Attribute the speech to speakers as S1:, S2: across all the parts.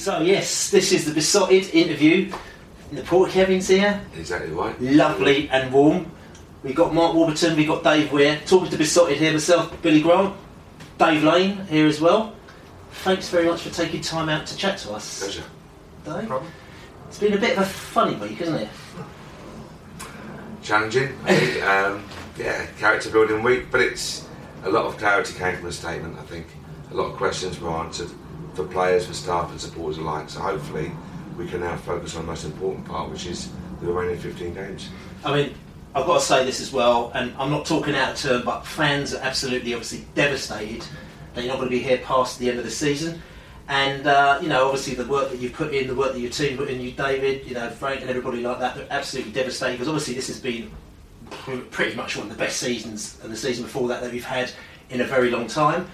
S1: So yes, this is the Beesotted interview. In the port Kevin's here,
S2: Exactly right.
S1: lovely and warm. We've got Mark Warburton, we've got Dave Weir, talking to Beesotted here myself, Billy Grant, Dave Lane here as well. Thanks very much for taking time out to chat to us.
S2: Pleasure.
S1: Dave. It's been a bit of a funny week, hasn't it?
S2: Challenging. I think, um, yeah, character building week, but it's a lot of clarity came from the statement. I think a lot of questions were answered for players, for staff, and supporters alike. So hopefully, we can now focus on the most important part, which is the remaining 15 games.
S1: I mean, I've got to say this as well, and I'm not talking out of turn, but fans are absolutely, obviously devastated that you're not going to be here past the end of the season. And uh, you know, obviously, the work that you've put in, the work that your team put in, you, David, you know, Frank, and everybody like that, they're absolutely devastated because obviously this has been pretty much one of the best seasons, and the season before that that we've had in a very long time.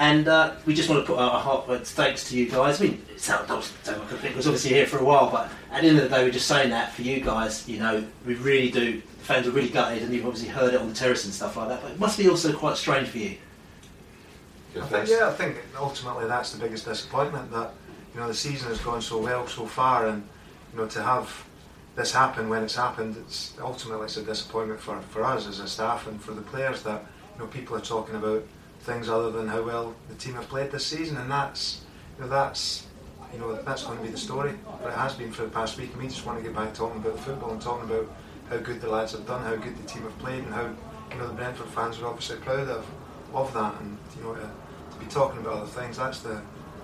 S1: And uh, we just want to put our heartfelt thanks to you guys. I mean, it sounds sound like a thing, because obviously here for a while, but at the end of the day, we're just saying that for you guys. You know, we really do. Fans are really gutted, and you've obviously heard it on the terrace and stuff like that. But it must be also quite strange for you.
S3: I think, yeah, I think ultimately that's the biggest disappointment that you know the season has gone so well so far, and you know to have this happen when it's happened, it's ultimately it's a disappointment for, for us as a staff and for the players that you know people are talking about things other than how well the team have played this season, and that's you know that's you know that's going to be the story. But it has been for the past week, and we just want to get back talking about football and talking about how good the lads have done, how good the team have played, and how you know the Brentford fans are obviously proud of of that, and you know to, to be talking about other things. That's the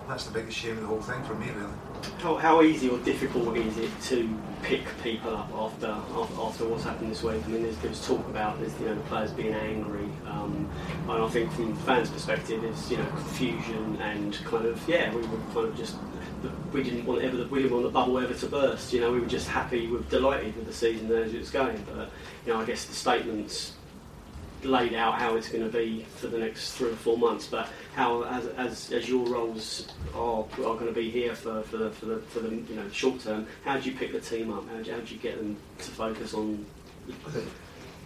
S3: that's the biggest shame of the whole thing for me, really.
S4: How, how easy or difficult is it to pick people up after after, what's happened this week? I mean, there's, there's talk about there's, you know the players being angry, um, and I think from fans' perspective, it's you know confusion and kind of yeah, we were kind of just we didn't want ever we didn't want the bubble ever to burst. You know, we were just happy, we were delighted with the season as it was going. But you know, I guess the statements laid out how it's going to be for the next three or four months, but how as, as, as your roles are, are going to be here for, for, the, for, the, for the you know short term, how do you pick the team up? How do, how do you get them to focus on?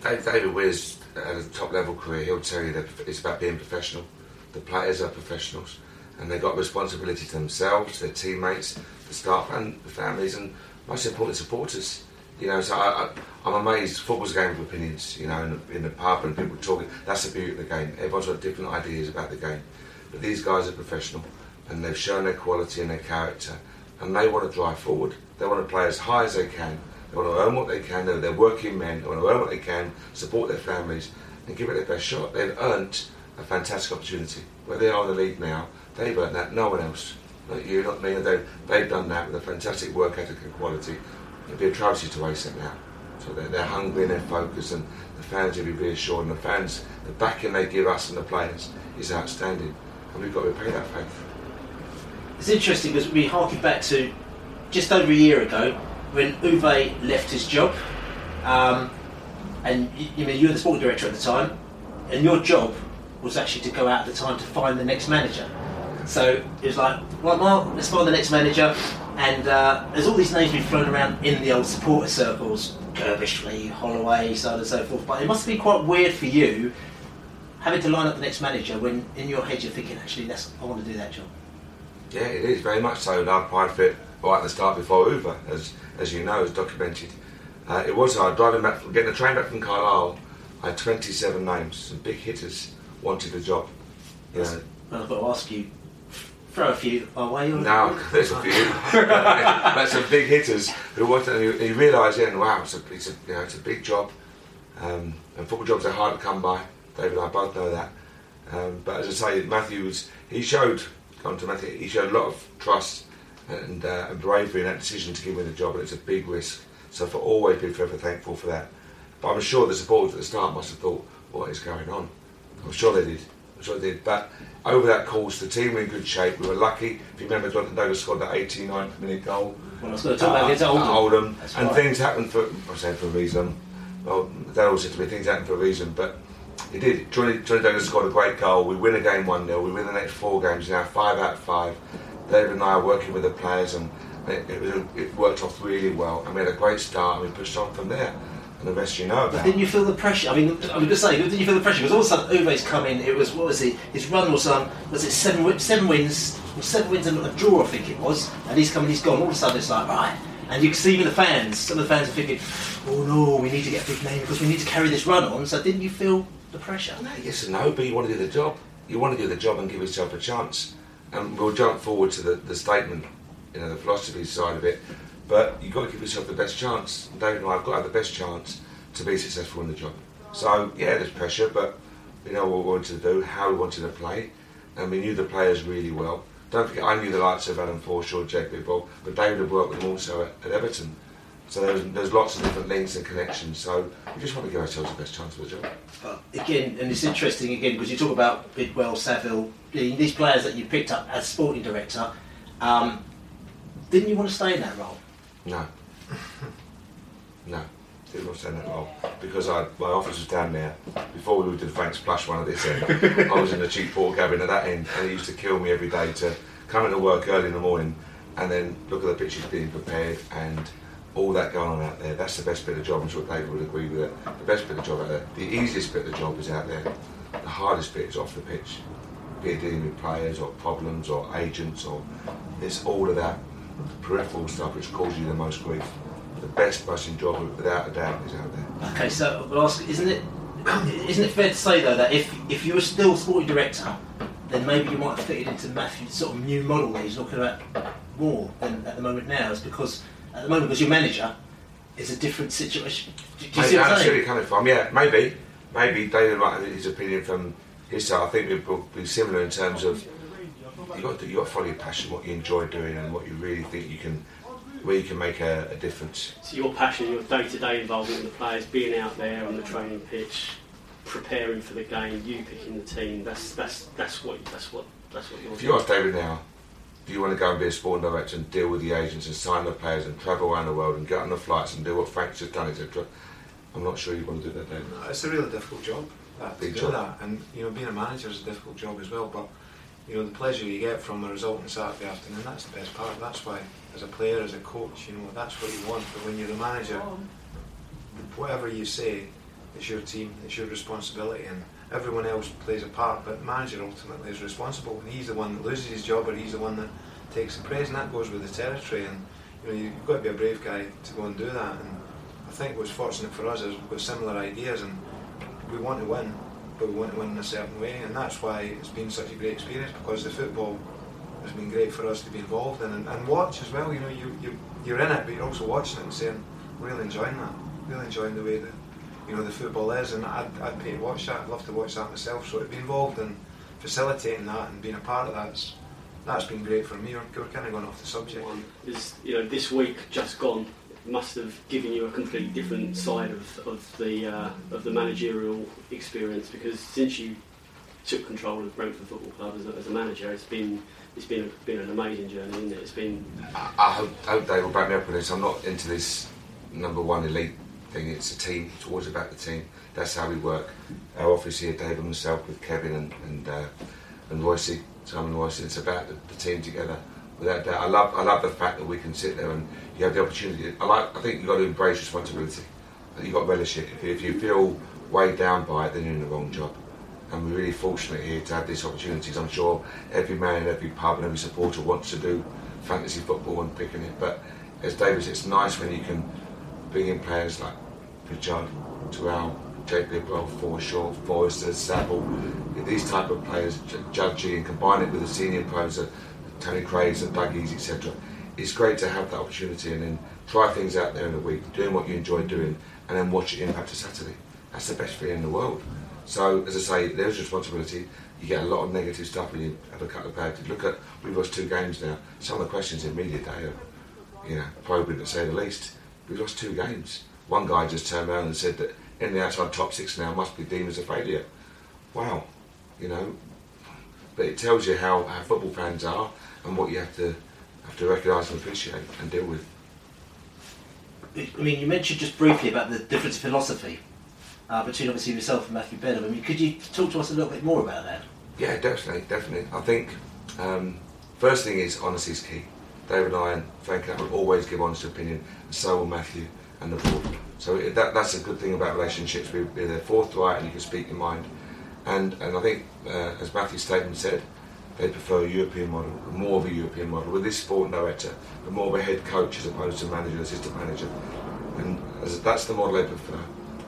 S2: David Weir's at a top level career. He'll tell you that it's about being professional. The players are professionals, and they've got responsibility to themselves, their teammates, the staff, and the families, and most important, supporters. You know, so I, I'm amazed. Football's a game of opinions. You know, in the, in the pub and people talking. That's the beauty of the game. Everyone's got different ideas about the game, but these guys are professional, and they've shown their quality and their character, and they want to drive forward. They want to play as high as they can. They want to earn what they can. They're, they're working men. They want to earn what they can, support their families, and give it their best shot. They've earned a fantastic opportunity. Where they are in the league now, they've earned that. No one else. Not you, not me. They've, they've done that with a fantastic work ethic and quality. It'd be to waste it now. So they're, they're hungry and they're focused, and the fans will be reassured. And the fans, the backing they give us and the players is outstanding, and we've got to repay that faith.
S1: It's interesting because we harken back to just over a year ago when Uwe left his job, um, and you, mean, you were the sporting director at the time, and your job was actually to go out at the time to find the next manager. So it was like, right, Mark, let's find the next manager. And uh, there's all these names being flown around in the old supporter circles, Curbishley, Holloway, so on and so forth. But it must been quite weird for you having to line up the next manager when in your head you're thinking, actually, that's, I want to do that job.
S2: Yeah, it is very much so. And I applied for it right at the start before Uwe, as as you know, as documented. Uh, it was hard driving back, getting the train back from Carlisle. I had 27 names, some big hitters wanted the job. You know,
S1: Well, I've got to ask you, throw a few our way. Or
S2: now there's a few, but some big hitters who wanted. And you, you realise then, wow, it's a, it's a you know it's a big job, um, and football jobs are hard to come by. David and I both know that. Um, but as I say, Matthew was he showed going to Matthew, he showed a lot of trust and, uh, and bravery in that decision to give me the job, and it's a big risk. So I've always been forever thankful for that. But I'm sure the supporters at the start must have thought, what is going on? I'm sure they did. Sure they did. But over that course, the team were in good shape. We were lucky. If you remember, Jonathan Douglas scored that 89th minute goal.
S1: Well, I was going to talk about against Oldham.
S2: Oldham. And
S1: right.
S2: things happen for, I'm saying for a reason. Well, they all said to me, things happen for a reason. But it did. Johnny, Johnny Douglas scored a great goal. We win a game 1 0. We win the next four games now, five out of five. David and I are working with the players, and it, it, was, it worked off really well. And we had a great start, and we pushed on from there. And the rest you know
S1: But didn't you feel the pressure? I mean, I'm just saying, didn't you feel the pressure? Because all of a sudden, Uwe's come in. It was what was it? His run was um, was it seven seven wins, or seven wins and a draw, I think it was. And he's coming, he's gone. All of a sudden, it's like right. And you can see even the fans. Some of the fans are thinking, "Oh no, we need to get a big name because we need to carry this run on." So didn't you feel the pressure?
S2: No, yes and no, but you want to do the job. You want to do the job and give yourself a chance. And we'll jump forward to the, the statement, you know, the philosophy side of it. But you've got to give yourself the best chance. David and I have got to have the best chance to be successful in the job. So, yeah, there's pressure, but we know what we wanted to do, how we wanted to play, and we knew the players really well. Don't forget, I knew the likes of Adam Forshaw, Jake Bidwell, but David had worked with them also at, at Everton. So there's, there's lots of different links and connections. So we just want to give ourselves the best chance for the job.
S1: Again, and it's interesting again because you talk about Bidwell, Saville, these players that you picked up as sporting director. Um, didn't you want to stay in that role?
S2: No. No. Didn't want to in that role. Because I, my office was down there. Before we did the Frank's Plush one at this end, I was in the cheap port cabin at that end, and it used to kill me every day to come into work early in the morning and then look at the pitches being prepared and all that going on out there. That's the best bit of the job. I'm sure David would agree with it. The best bit of the job out there. The easiest bit of the job is out there. The hardest bit is off the pitch. Be it dealing with players or problems or agents or it's all of that peripheral stuff which causes you the most grief. The best bussing job, without a doubt, is out there.
S1: Okay, so I'll ask, isn't it isn't it fair to say though that if if you were still sporting director, then maybe you might have fitted into Matthew's sort of new model that he's looking at more than at the moment now, is because at the moment because your manager is a different situation. Do, do you see
S2: Maybe,
S1: what
S2: I
S1: I'm saying?
S2: coming from. Yeah, maybe. Maybe David might have his opinion from his side. I think it would be similar in terms of you got to, you got to follow your passion, what you enjoy doing, and what you really think you can, where you can make a, a difference.
S4: So your passion, your day-to-day involvement with the players, being out there on the training pitch, preparing for the game, you picking the team. That's that's that's what that's what that's what you're
S2: If you ask David now, do you want to go and be a sporting director and deal with the agents and sign the players and travel around the world and get on the flights and do what Frank's just done, etc.? I'm not sure you want to do that, David.
S3: No, It's a really difficult job that, to
S2: Big
S3: do
S2: job.
S3: that, and you know, being a manager is a difficult job as well. But you know, the pleasure you get from a result on Saturday afternoon, that's the best part. That's why, as a player, as a coach, you know, that's what you want. But when you're the manager, whatever you say, it's your team, it's your responsibility, and everyone else plays a part. But the manager ultimately is responsible. And he's the one that loses his job, or he's the one that takes the praise, and that goes with the territory. And you know, you've got to be a brave guy to go and do that. And I think what's fortunate for us is we've got similar ideas and we want to win, but we want to win in a certain way, and that's why it's been such a great experience because the football has been great for us to be involved in and, and watch as well. You know, you, you you're in it, but you're also watching it and saying, really enjoying that, really enjoying the way that you know the football is, and I'd, I'd pay to watch that. I'd love to watch that myself. So to be involved in facilitating that and being a part of that's that's been great for me. We're, we're kind of going off the subject.
S4: one is you know this week just gone must have given you a completely different side of, of the uh, of the managerial experience because since you took control of Brentford Football Club as a, as a manager, it's been it's been a, been an amazing journey, isn't it? It's been
S2: I, I hope, hope Dave will back me up on this. I'm not into this number one elite thing. It's a team. It's always about the team. That's how we work. Our office here, Dave and myself, with Kevin and and, uh, and Royce, Simon Royce. It's about the, the team together. without doubt. I love I love the fact that we can sit there and you have the opportunity. I. I think you've got to embrace responsibility. You've got to relish it. If you, if you feel weighed down by it, then you're in the wrong job. And we're really fortunate here to have these opportunities. I'm sure every man every pub and every supporter wants to do fantasy football and picking it. But as David said, it's nice when you can bring in players like Pritchard, Toral, Jake Bidwell, Forshaw, Forrester, Saville, these type of players, Judgy, and combine it with the senior players, uh, Tony Craigs and Dougies, etc. It's great to have that opportunity and then try things out there in the week, doing what you enjoy doing, and then watch it impact to Saturday. That's the best feeling in the world. So, as I say, there's responsibility. You get a lot of negative stuff when you have a couple of bad. Look at we've lost two games now. Some of the questions in media day are, you know, probably to say the least. We've lost two games. One guy just turned around and said that in the outside top six now must be deemed as a failure. Wow, you know. But it tells you how, how football fans are and what you have to have to recognise and appreciate and deal with.
S1: I mean, you mentioned just briefly about the difference of philosophy uh, between obviously yourself and Matthew Benham. I mean, could you talk to us a little bit more about that?
S2: Yeah, definitely, definitely. I think um, first thing is honesty is key. David and I and Frank will always give honest opinion, and so will Matthew and the board. So that, that's a good thing about relationships. We, they're forthright and you can speak your mind. And, and I think, uh, as Matthew's statement said, they prefer a European model, more of a European model, with this sport director, but more of a head coach as opposed to manager, assistant manager. And as, that's the model they prefer.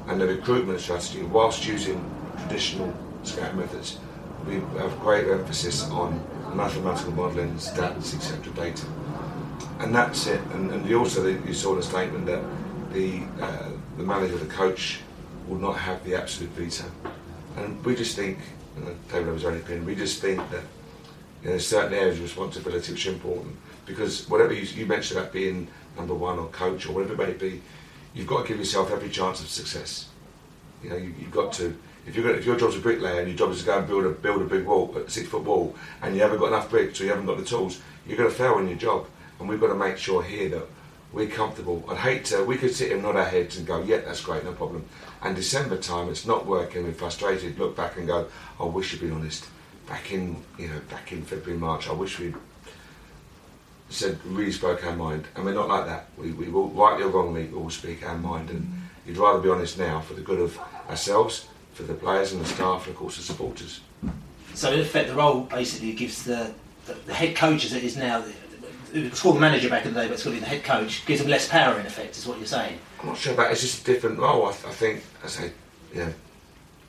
S2: And the recruitment strategy, whilst using traditional scout methods, we have great emphasis on mathematical modelling, stats, etc., data. And that's it. And, and also you saw the statement that the uh, the manager, the coach, will not have the absolute veto. And we just think, and David his own opinion, we just think that there's certain areas of responsibility which are important because whatever you, you mentioned about being number one or coach or whatever it may be, you've got to give yourself every chance of success. You know, you, have got to. If, you're, if your job's a bricklayer and your job is to go and build a build a big wall, a six foot wall, and you haven't got enough bricks or you haven't got the tools, you're going to fail in your job. And we've got to make sure here that we're comfortable. I'd hate to, we could sit and nod our heads and go, yeah, that's great, no problem. And December time, it's not working, we're frustrated, look back and go, I wish you'd been honest. Back in, you know, back in February, March, I wish we'd said, really spoke our mind. And we're not like that. We, we will, rightly or wrongly, we will speak our mind. And you'd rather be honest now for the good of ourselves, for the players and the staff, and of course the supporters.
S1: So in effect, the role basically gives the, the, the head coach as it is now, it was called the manager back in the day, but it's called the head coach, gives them less power in effect, is what you're saying.
S2: I'm not sure about it. It's just a different role. I, I think, I say, you know,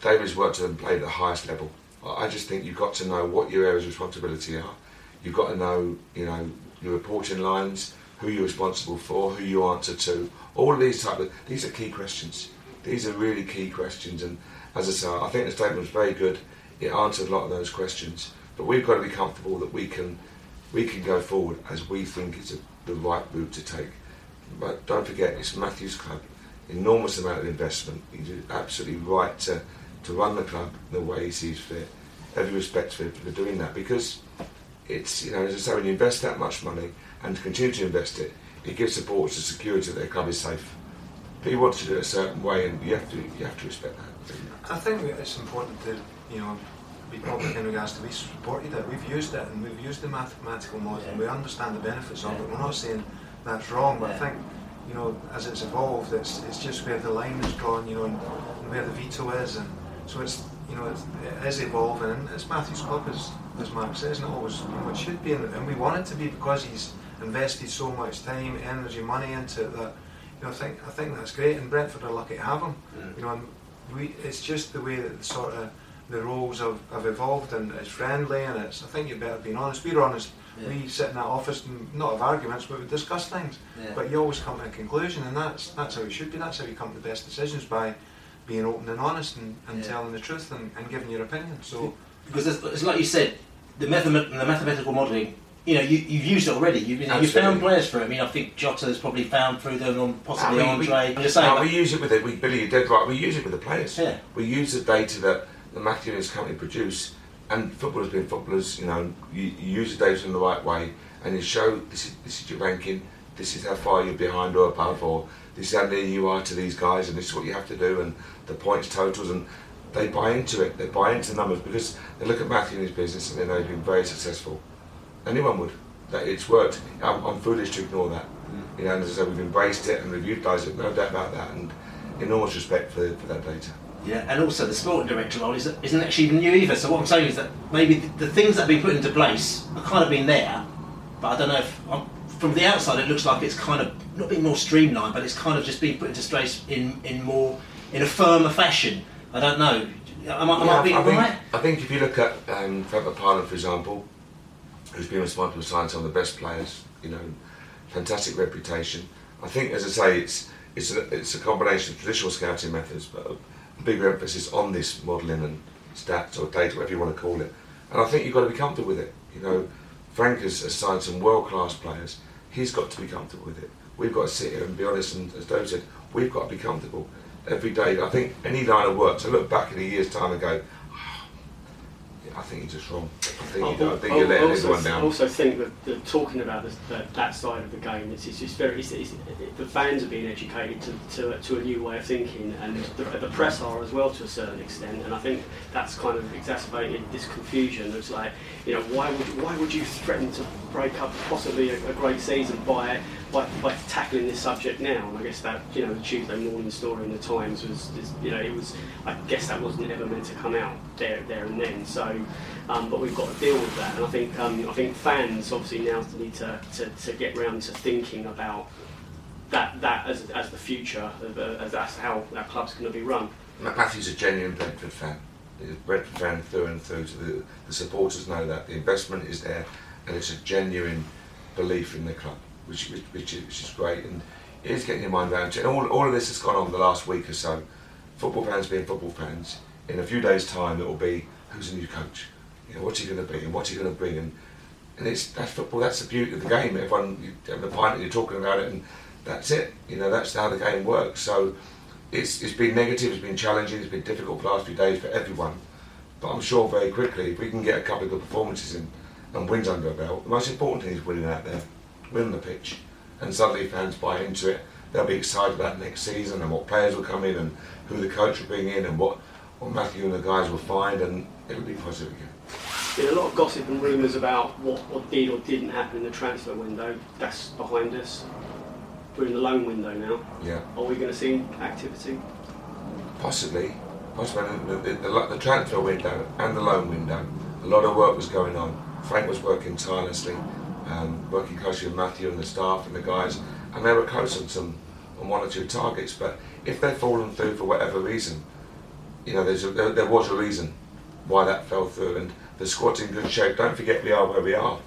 S2: David's worked and played at the highest level. I just think you've got to know what your areas of responsibility are. You've got to know, you know, your reporting lines, who you're responsible for, who you answer to. All of these type of these are key questions. These are really key questions, and as I say, I think the statement was very good. It answered a lot of those questions, but we've got to be comfortable that we can we can go forward as we think is a, the right route to take. But don't forget, it's Matthew's club. Enormous amount of investment. He's absolutely right to, to run the club the way he sees fit. Every respect for him for doing that because it's, you know, as I say, when you invest that much money and continue to invest it, it gives supporters the security that their club is safe. But you want to do it a certain way and you have to, you have to respect that.
S3: I think it's important to, you know, be public in regards to we supported it, we've used it and we've used the mathematical model and we understand the benefits of it. We're not saying that's wrong, but I think, you know, as it's evolved, it's, it's just where the line is drawn, you know, and, and where the veto is. And so it's, you know, it's, it is evolving it's Matthew's club, as, as Mark says, and it always, you know, it should be. And, and we want it to be because he's invested so much time, energy, money into it that, you know, I think, I think that's great. And Brentford are lucky to have him, mm. you know, and we, it's just the way that the sort of, the roles have, have evolved and it's friendly and it's I think you better be honest. We're honest. Yeah. We sit in that office and not have arguments but we discuss things. Yeah. But you always come to a conclusion and that's that's how it should be. That's how you come to the best decisions by being open and honest and, and yeah. telling the truth and, and giving your opinion. So
S1: because it's, it's like you said, the, mathemat- the mathematical modelling you know, you, have used it already. You've, you know, you've found players for it. I mean, I think Jota Jota's probably found through them, on possibly ah, I mean, Andre.
S2: We, no, we use it with it. We, Billy, you're dead right. We use it with the players.
S1: Yeah.
S2: We use the data that the Matthew and his company produce, and footballers being footballers, you know, you, you, use the data in the right way, and you show this is this is your ranking, this is how far you're behind or above, or this is how near you are to these guys, and this is what you have to do, and the points totals, and they buy into it. They buy into the numbers because they look at Matthew and his business, and they know he's been very successful. Anyone would. that it's worked. I'm, I'm foolish to ignore that. You know, and as I said, we've embraced it and we've utilised it, no doubt about that, and enormous respect for, for that data.
S1: Yeah, and also the sporting director role is, isn't actually even new either. So what I'm saying is that maybe the, the things that have been put into place have kind of been there, but I don't know if um, from the outside it looks like it's kind of not being more streamlined, but it's kind of just being put into place in, in more in a firmer fashion. I don't know. Am I, am
S2: Yeah,
S1: I being
S2: I think,
S1: right?
S2: I think if you look at um, Trevor Parland, for example, who's been responsible for signing some of the best players, you know, fantastic reputation. I think, as I say, it's it's a, it's a combination of traditional scouting methods, but a bigger emphasis on this modelling and stats or data, whatever you want to call it. And I think you've got to be comfortable with it. You know, Frank has, signed some world class players. He's got to be comfortable with it. We've got to sit here and be honest, and as Dave said, we've got to be comfortable every day. I think any line of work, to look back in a year's time and go, "Ah, I think you're just wrong. I think, oh, you, I think oh, you're letting oh,
S4: also,
S2: everyone down.
S4: I also think that, that talking about this, that, that side of the game, it's, it's just very. It's, it's, the fans are being educated to, to, to a new way of thinking, and the, the press are as well to a certain extent. And I think that's kind of exacerbated this confusion. It's like, you know, why would why would you threaten to break up possibly a, a great season by, by tackling this subject now? And I guess that you know the Tuesday morning story in the Times was, you know, it was. I guess that wasn't ever meant to come out there there and then. So. Um, but we've got to deal with that, and I think um, I think fans obviously now need to, to, to get round to thinking about that that as, as the future, uh, as that's how our club's going to be run.
S2: Matt Matthews is a genuine Brentford fan. He's a Brentford fan through and through. The, the supporters know that the investment is there, and it's a genuine belief in the club, which which, which, is, which is great. And it is getting your mind around it. And all, all of this has gone on the last week or so. Football fans being football fans. In a few days' time, it will be who's the new coach. You know, what's he going to be and what's he going to bring? And and it's that's football. That's the beauty of the game. Everyone you have the pint you're talking about it, and that's it. You know, that's how the game works. So it's it's been negative. It's been challenging. It's been difficult for the last few days for everyone. But I'm sure very quickly, if we can get a couple of good performances in and wins under our belt, the most important thing is winning out there, win the pitch, and suddenly fans buy into it. They'll be excited about next season and what players will come in and who the coach will bring in and what, what Matthew and the guys will find, and it'll be positive again.
S4: Been a lot of gossip and rumours about what, what did or didn't happen in the transfer window. That's behind us. We're in the loan window now.
S2: Yeah.
S4: Are we going to see activity?
S2: Possibly, possibly the, the, the, the transfer window and the loan window. A lot of work was going on. Frank was working tirelessly, um, working closely with Matthew and the staff and the guys, and they were close on some on one or two targets. But if they've fallen through for whatever reason, you know, a, there, there was a reason why that fell through, and the squad's in good shape. Don't forget we are where we are,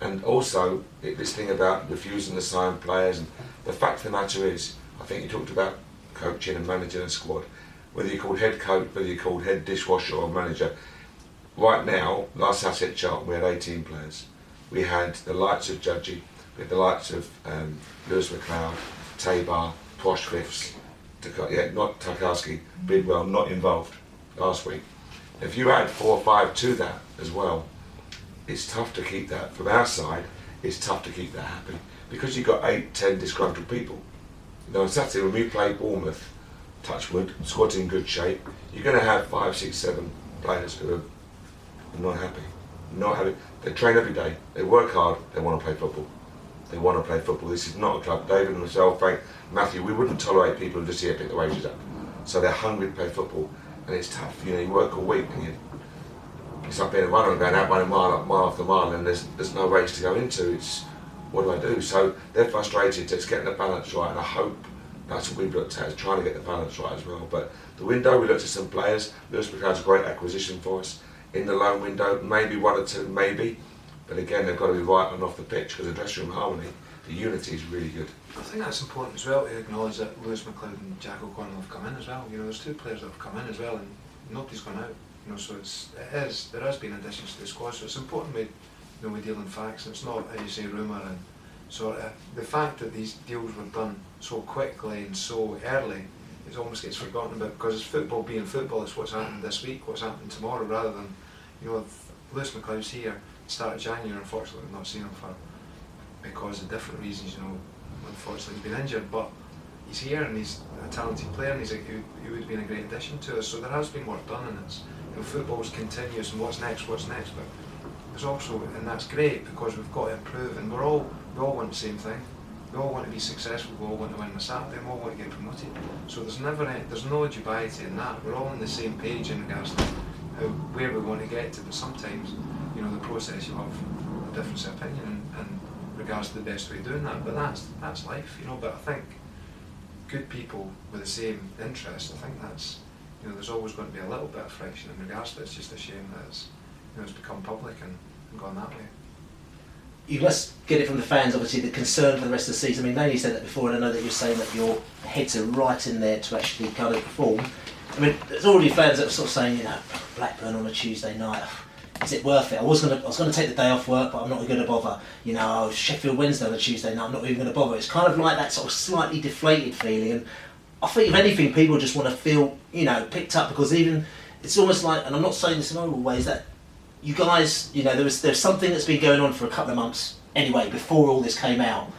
S2: and also it, this thing about refusing to sign players. And the fact of the matter is, I think you talked about coaching and managing a squad whether you're called head coach, whether you're called head dishwasher or manager. Right now, last asset chart, we had 18 players. We had the likes of Judgy, we had the likes of um, Lewis McLeod, Tabar, Posh Fifths, yeah, not Tarkowski, Bidwell, not involved last week. If you add four or five to that as well, it's tough to keep that. From our side, it's tough to keep that happy because you've got eight, ten disgruntled people. You know, on Saturday when we play Bournemouth, Touchwood, squad's in good shape, you're going to have five, six, seven players who are not happy. Not happy. They train every day. They work hard. They want to play football. They want to play football. This is not a club. David and myself, Frank, Matthew, we wouldn't tolerate people who just here pick the wages up. So they're hungry to play football, and it's tough. You know, you work all week and you. It's like being a runner and going out running mile mile after mile, and there's there's no race to go into. It's what do I do? So they're frustrated. It's getting the balance right, and I hope that's what we've looked at is trying to get the balance right as well. But the window, we looked at some players. Lewis McLeod's a great acquisition for us. In the loan window, maybe one or two, maybe. But again, they've got to be right and off the pitch because the dressing room harmony, the unity is really good.
S3: I think that's important as well to acknowledge that Lewis McLeod and Jack O'Connell have come in as well. You know, there's two players that have come in as well, and nobody's gone out. You know, so it's it is there has been additions to the squad. So it's important we you know we deal in facts. It's not as you say rumour and sort of the fact that these deals were done so quickly and so early. It almost gets forgotten about because it's football being football. It's what's happened this week, what's happening tomorrow, rather than you know Lewis McLeod's here start of January. Unfortunately, we've not seen him for because of different reasons. You know, unfortunately he's been injured, but he's here and he's a talented player and he's a, he, he would have been a great addition to us. So there has been work done and it's you know, football's continuous and what's next, what's next. But there's also, and that's great because we've got to improve, and we're all we all want the same thing. We all want to be successful. We all want to win the Saturday. We all want to get promoted. So there's never any, there's no dubiety in that. We're all on the same page in regards to how, where we want to get to. But sometimes, you know, the process you have a difference of opinion in, in regards to the best way of doing that. But that's that's life, you know. But I think good people with the same interest. I think that's you know, there's always going to be a little bit of friction in regards to it. It's just a shame that it's you know it's become public and, and gone that way
S1: you must get it from the fans, obviously, the concern for the rest of the season. I mean, Laney said that before, and I know that you're saying that your heads are right in there to actually kind of perform. I mean, there's already fans that are sort of saying, you know, Blackburn on a Tuesday night, is it worth it? I was gonna, I was gonna take the day off work, but I'm not to bother. You know, oh, Sheffield Wednesday on a Tuesday night, I'm not even to bother. It's kind of like that sort of slightly deflated feeling. And I think if anything, people just want to feel, you know, picked up because even it's almost like, and I'm not saying this in all ways, that you guys, you know, there was there's something that's been going on for a couple of months anyway before all this came out,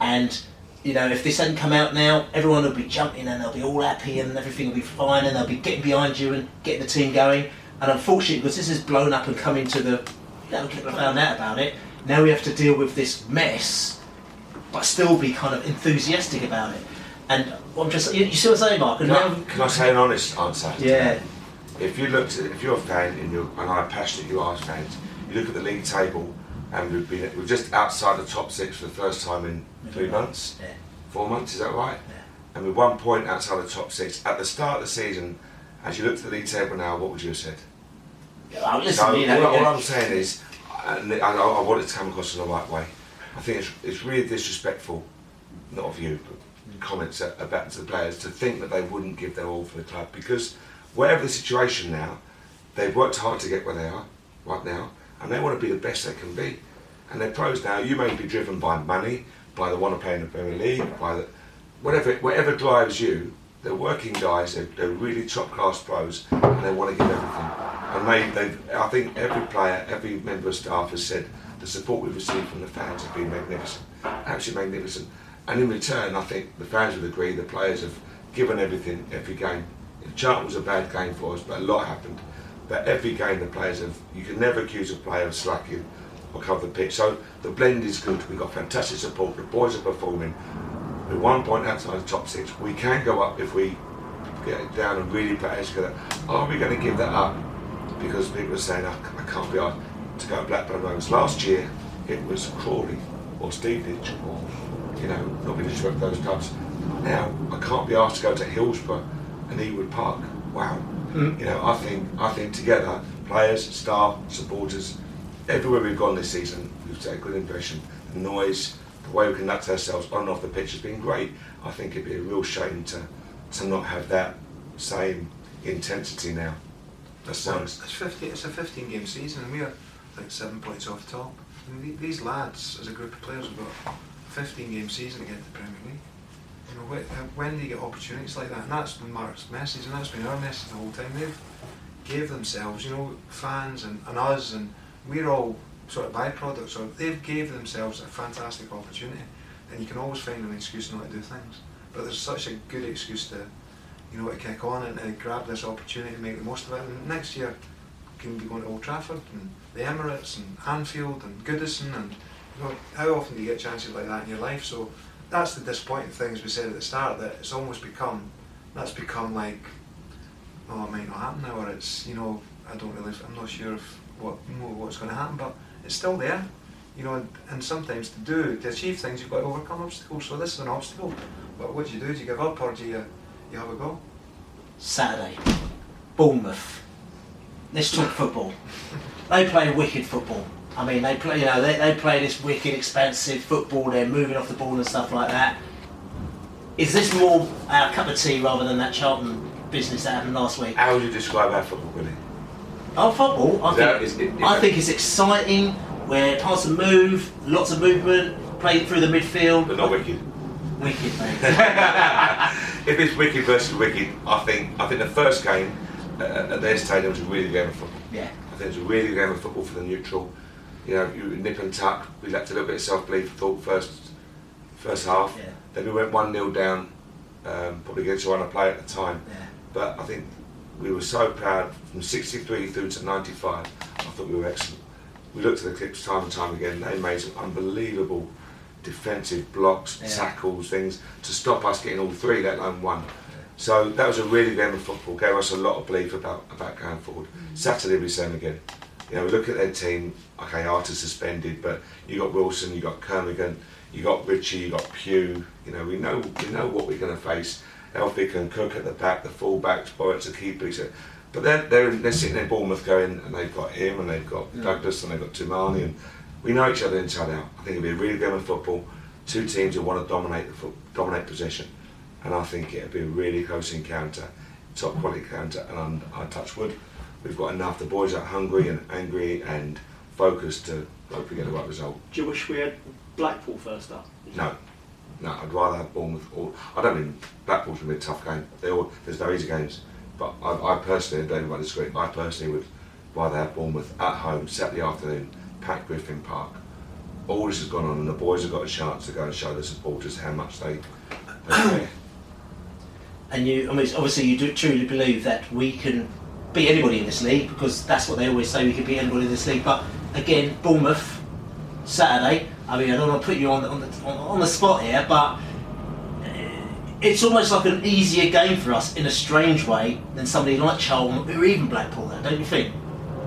S1: and you know, if this hadn't come out now, everyone will be jumping and they'll be all happy and everything will be fine and they'll be getting behind you and getting the team going. And unfortunately, because this has blown up and come into the, you know, people found out about it. Now we have to deal with this mess, but still be kind of enthusiastic about it. And I'm just, you, you see what I'm saying, Mark?
S2: Can, I, can I say an honest answer?
S1: Yeah
S2: if you looked at, if you're a fan and you're and I'm passionate you are fans, you look at the league table and we've been we're just outside the top six for the first time in three months,
S1: yeah.
S2: four months, is that right?
S1: Yeah.
S2: And we're one point outside the top six. At the start of the season, as you look at the league table now, what would you have said?
S1: Yeah, listen, so
S2: you know, all, all, I'm saying is, and I, I, want it to come across in the right way. I think it's, it's really disrespectful, not of you, but mm. comments about to the players to think that they wouldn't give their all for the club because whatever the situation now, they've worked hard to get where they are right now, and they want to be the best they can be. And they're pros now. You may be driven by money, by the want to play in the Premier League, by the whatever whatever drives you. They're working guys. They're, they're really top class pros, and they want to give everything. And they, they, I think every player, every member of staff has said the support we've received from the fans has been magnificent, absolutely magnificent. And in return, I think the fans would agree the players have given everything every game Charlton was a bad game for us, but a lot happened. But every game the players have, you can never accuse a player of slacking or cover the pitch. So the blend is good. We've got fantastic support. The boys are performing. We're one point outside the top six. We can go up if we get it down and really play together. Are we going to give that up? Because people are saying, I, can't be asked to go to Blackburn Rovers. Last year, it was Crawley or Stevenage or, you know, not being disrespectful those clubs. Now, I can't be asked to go to Hillsborough and Ewood Park. Wow. Mm. You know, I think I think together, players, staff, supporters, everywhere we've gone this season, we've taken a good impression. The noise, the way we conduct ourselves on and off the pitch has been great. I think it'd be a real shame to to not have that same intensity now.
S3: That's it's, it's, 50, it's a 15 game season and we're like seven points off the top. I mean, these lads, as a group of players, have got a 15 game season to get to the Premier League. Know, uh, when do you get opportunities like that? And that's been Mark's message, and that's been our message the whole time. They've gave themselves, you know, fans and, and us, and we're all sort of byproducts. So they've gave themselves a fantastic opportunity, and you can always find an excuse not to do things. But there's such a good excuse to, you know, to kick on and to grab this opportunity and make the most of it. And next year, can be going to Old Trafford and the Emirates and Anfield and Goodison and you know, how often do you get chances like that in your life? So that's the disappointing thing, as we said at the start, that it's almost become, that's become like, oh, it might not happen now, or it's, you know, I don't really, I'm not sure if what, what's going to happen, but it's still there, you know, and, and, sometimes to do, to achieve things, you've got to overcome obstacles, so this is an obstacle, but what do you do? Do you give up, or do you, you have a go?
S1: Saturday, Bournemouth. Let's talk football. they play wicked football. I mean, they play, you know, they, they play this wicked, expensive football. They're moving off the ball and stuff like that. Is this more our cup of tea rather than that Charlton business that happened last week?
S2: How would you describe our football, Billy?
S1: Our football, I think, is, it, I think it's exciting. Where parts of move, lots of movement, play through the midfield.
S2: But not wicked.
S1: Wicked, mate.
S2: if it's wicked versus wicked, I think I think the first game uh, at their stadium was a really good game of football.
S1: Yeah.
S2: I think it was a really good game of football for the neutral you know, you nip and tuck. We left a little bit of self-belief, thought first first half.
S1: Yeah.
S2: Then we went 1 0 down, um, probably against one play at the time.
S1: Yeah.
S2: But I think we were so proud from 63 through to 95. I thought we were excellent. we looked at the clips time and time again. They made some unbelievable defensive blocks,
S1: Yeah.
S2: tackles, things to stop us getting all three, let alone one. So that was a really good game of football. Gave us a lot of belief about about going forward. Saturday we same again. You know, we look at their team. Okay, Arter suspended, but you got Wilson, you got Kermorgant, you got Ritchie, you got Pugh. You know, we know we know what we're going to face. Elphick and Cook at the back, the full backs, Boruc's a keeper. he said. But they're, they're, they're sitting in Bournemouth going, and they've got him, and they've got Douglas, and they've got Toumani, and we know each other inside out. I think it'll be a really good game of football. Two teams who want to dominate the foot, dominate possession, and I think it'll be a really close encounter, top quality encounter. And I touch wood, we've got enough. The boys are hungry and angry and focused to hopefully get the right result.
S4: Do you wish we had Blackpool first up?
S2: No, no, I'd rather have Bournemouth. Or I don't mean Blackpool's going to be a tough game. They all, there's no easy games, but I, I personally, and David might disagree. I personally would rather have Bournemouth at home Saturday afternoon, packed Griffin Park. All this has gone on, and the boys have got a chance to go and show the supporters how much they. they care.
S1: And you, I mean, obviously, you do truly believe that we can beat anybody in this league because that's what they always say. We can beat anybody in this league. But again, Bournemouth Saturday. I mean, I don't want to put you on the, on the, on, on the spot here, but uh, it's almost like an easier game for us in a strange way than somebody like Charlton or even Blackpool. There, don't you think?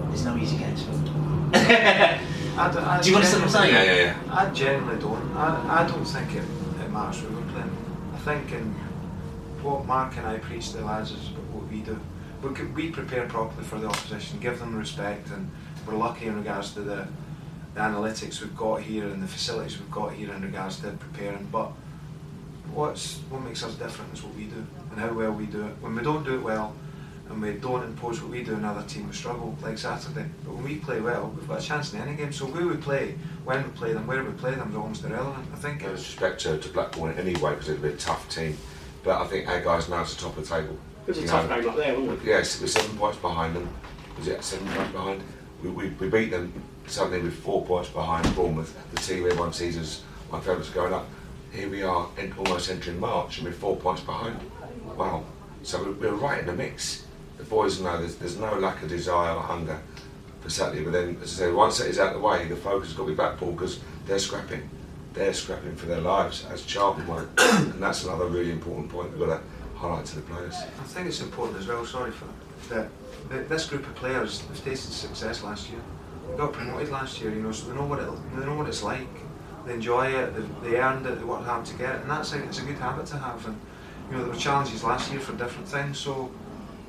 S1: There's no easy games for them.
S3: I d- I
S1: Do you understand what I'm saying?
S2: Yeah, yeah, yeah.
S3: I generally don't. I, I don't think it, it matters who we're playing. I think in what Mark and I preach to the lads is what we do. We, prepare properly for the opposition, give them respect, and we're lucky in regards to the, the analytics we've got here and the facilities we've got here in regards to preparing. But what's what makes us different is what we do and how well we do it. When we don't do it well and we don't impose what we do, another team will struggle, like Saturday. But when we play well, we've got a chance in any game. So who we play, when we play them, where we play them is almost irrelevant. I think
S2: No respect to, to Blackpool in any way because they'd be a tough team, but I think our guys now at the top of the table.
S4: It was a
S2: You
S4: tough
S2: know,
S4: game up there, wasn't it?
S2: Yes, we're seven points behind them. Was it seven points behind? We, we, we beat them suddenly with four points behind Bournemouth, the team everyone sees as my favourites going up. Here we are, en- almost entering March, and we're four points behind. Wow. So we're, we're right in the mix. The boys know there's, there's no lack of desire or hunger for Saturday, but then, as I say, once that is out of the way, the focus has got to be back Blackpool because they're scrapping. They're scrapping for their lives, as Charlton won't. and that's another really important point we've got to highlight to the players.
S3: I think it's important as well. Sorry for that. that this group of players have tasted success last year. They got promoted last year, you know, so they know what it they know what it's like. They enjoy it. They, they earned it. They worked hard to get it, and that's a, it's a good habit to have. And you know, there were challenges last year for different things, so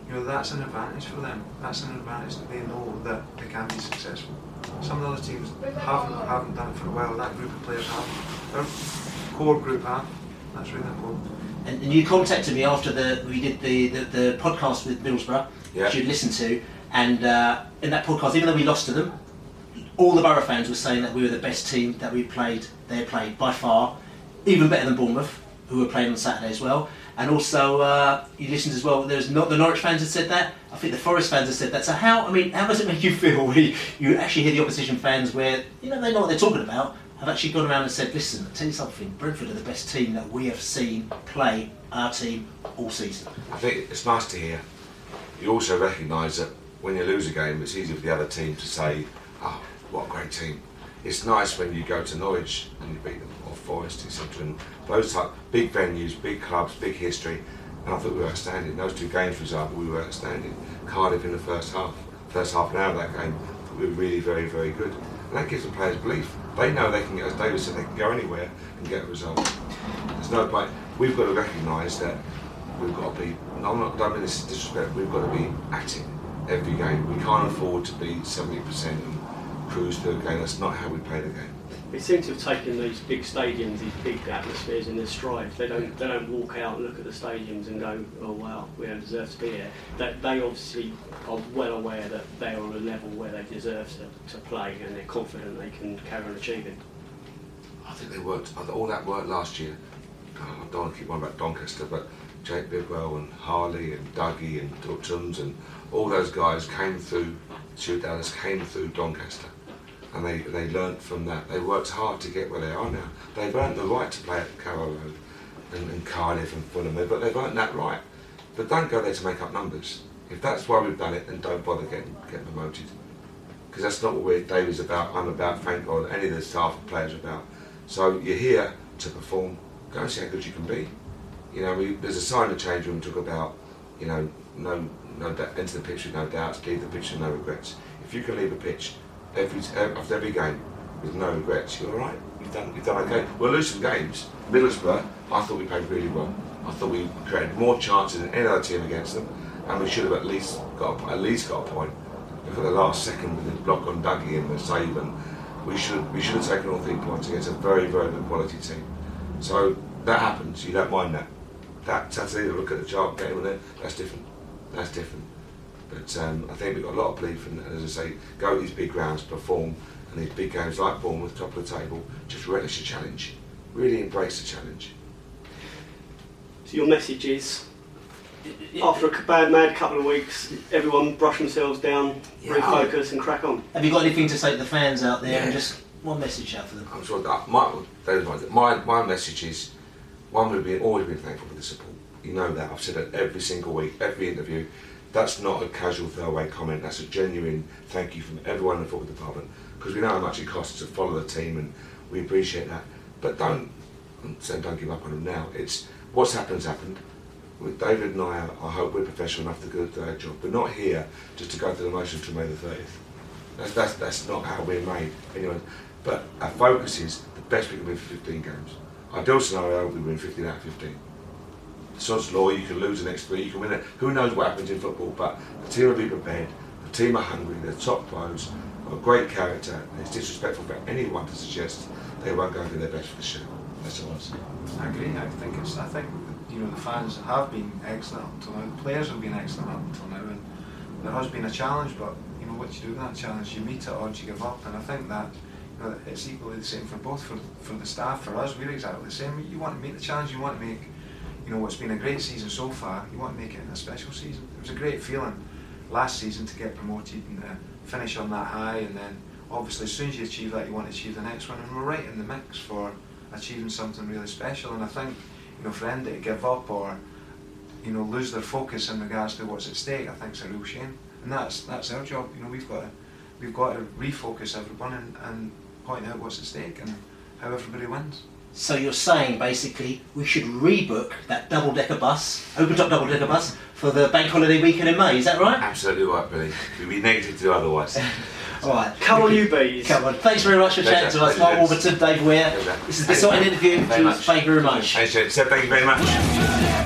S3: you know that's an advantage for them. That's an advantage that they know that they can be successful. Some of the other teams haven't haven't done it for a while. That group of players have. Their core group have. That's really important.
S1: And, and you contacted me after the we did the, the, the podcast with Middlesbrough,
S2: Yeah.
S1: which you'd listened to, and uh, in that podcast, even though we lost to them, all the Boro fans were saying that we were the best team that we played. They played by far, even better than Bournemouth, who were playing on Saturday as well. And also, uh, you listened as well. There's not the Norwich fans have said that. I think the Forest fans have said that. So how? I mean, how does it make you feel when you, you actually hear the opposition fans, where you know they know what they're talking about, have actually gone around and said, "Listen, I'll tell you something. Brentford are the best team that we have seen play our team all season."
S2: I think it's nice to hear. You also recognise that when you lose a game, it's easy for the other team to say, "Oh, what a great team." It's nice when you go to Norwich and you beat them, or Forest, etc. And those type big venues, big clubs, big history. And I thought we were outstanding. Those two games, for example, we were outstanding. Cardiff in the first half, first half an hour of that game, we were really very, very good. And that gives the players belief. They know they can, get, as David said, they can go anywhere and get a result. There's no point. We've got to recognise that we've got to be. I'm not. Don't mean this is disrespect. We've got to be at it every game. We can't afford to be 70% and cruise through a game. That's not how we play the game.
S4: They seem to have taken these big stadiums, these big atmospheres in their stride. They don't, they don't walk out and look at the stadiums and go, oh wow, we don't deserve to be here. That they obviously are well aware that they are on a level where they deserve to, to play and they're confident they can carry on achieving.
S2: I think they worked. All that work last year. God, I don't want to keep on about Doncaster, but Jake Bidwell and Harlee and Dougie and Dutchums and all those guys came through. Stuart Dallas came through Doncaster, and they they learnt from that. They worked hard to get where they are now. They've earned the right to play at Road and, and Cardiff and Fulham, but they've earned that right. But don't go there to make up numbers. If that's why we've done it, then don't bother getting getting promoted. because that's not what we're, David's about. I'm about. Frank or any of the staff and players are about. So you're here to perform. Go and see how good you can be. You know, we, there's a sign the change room talk about, you know, no, no, enter the pitch with no doubts, leave the pitch with no regrets. If you can leave a pitch every after every game with no regrets, you're all right. You've done, you've done okay. We'll lose some games. Middlesbrough, I thought we played really well. I thought we created more chances than any other team against them, and we should have at least got a, at least got a point. For the last second with the block on Dougie and the save, and we should we should have taken all three points against a very very good quality team. So that happens. You don't mind that. That Saturday, look at the chart game and there. That's different. That's different. But um, I think we've got a lot of belief, and as I say, go to these big grounds, perform, and these big games like Bournemouth, top of the table, just relish the challenge. Really embrace the challenge.
S4: So your message is, after a bad, mad couple of weeks, everyone brush themselves down,
S1: Yeah.
S4: refocus, and crack on.
S1: Have you got anything to say to the fans out there, and
S2: Yeah.
S1: just one message out for them?
S2: I'm sure that my, those ones, my, my message is one, we've always been thankful for the support. You know that. I've said it every single week, every interview. That's not a casual throwaway comment. That's a genuine thank you from everyone in the football department because we know how much it costs to follow the team and we appreciate that. But don't, I'm don't give up on them now. It's what's happened's happened. With David and I, I hope we're professional enough to do our job. We're not here just to go through the motion to May the 30th. That's, that's, that's not how we're made. Anyway, but our focus is the best we can win for 15 games. Ideal scenario, we win 15 out of 15. Sod's law, you can lose the next three, you can win it. Who knows what happens in football, but the team will be prepared, the team are hungry, they're top pros, got great character, and it's disrespectful for anyone to suggest they won't go and do their best for the show. That's all I say.
S3: I agree. I think it's. I think you know the fans have been excellent up until now. The players have been excellent up until now, and there has been a challenge. But you know what you do in that challenge, you meet it or you give up. And I think that you know it's equally the same for both for for the staff, for us. We're exactly the same. You want to meet the challenge. You want to make you know what's been a great season so far. You want to make it in a special season. It was a great feeling last season to get promoted and uh, finish on that high, and then obviously as soon as you achieve that, you want to achieve the next one. And we're right in the mix for achieving something really special. And I think, you know, for Andy to give up or, you know, lose their focus in regards to what's at stake, I think it's a real shame. And that's that's our job. You know, we've got to we've got to refocus everyone and, and point out what's at stake and how everybody wins.
S1: So you're saying basically we should rebook that double decker bus, open top double decker bus, for the bank holiday weekend in May. Is that right?
S2: Absolutely right, Billy. We'd be negative to do otherwise.
S1: All right.
S4: Come on, you bees.
S1: Come on. Thanks very much for chatting to us, Mark Warburton, Dave Weir.
S2: Pleasure.
S1: This is the exciting interview.
S2: Very much.
S1: Thank you very much.
S2: Thanks, thank you very much.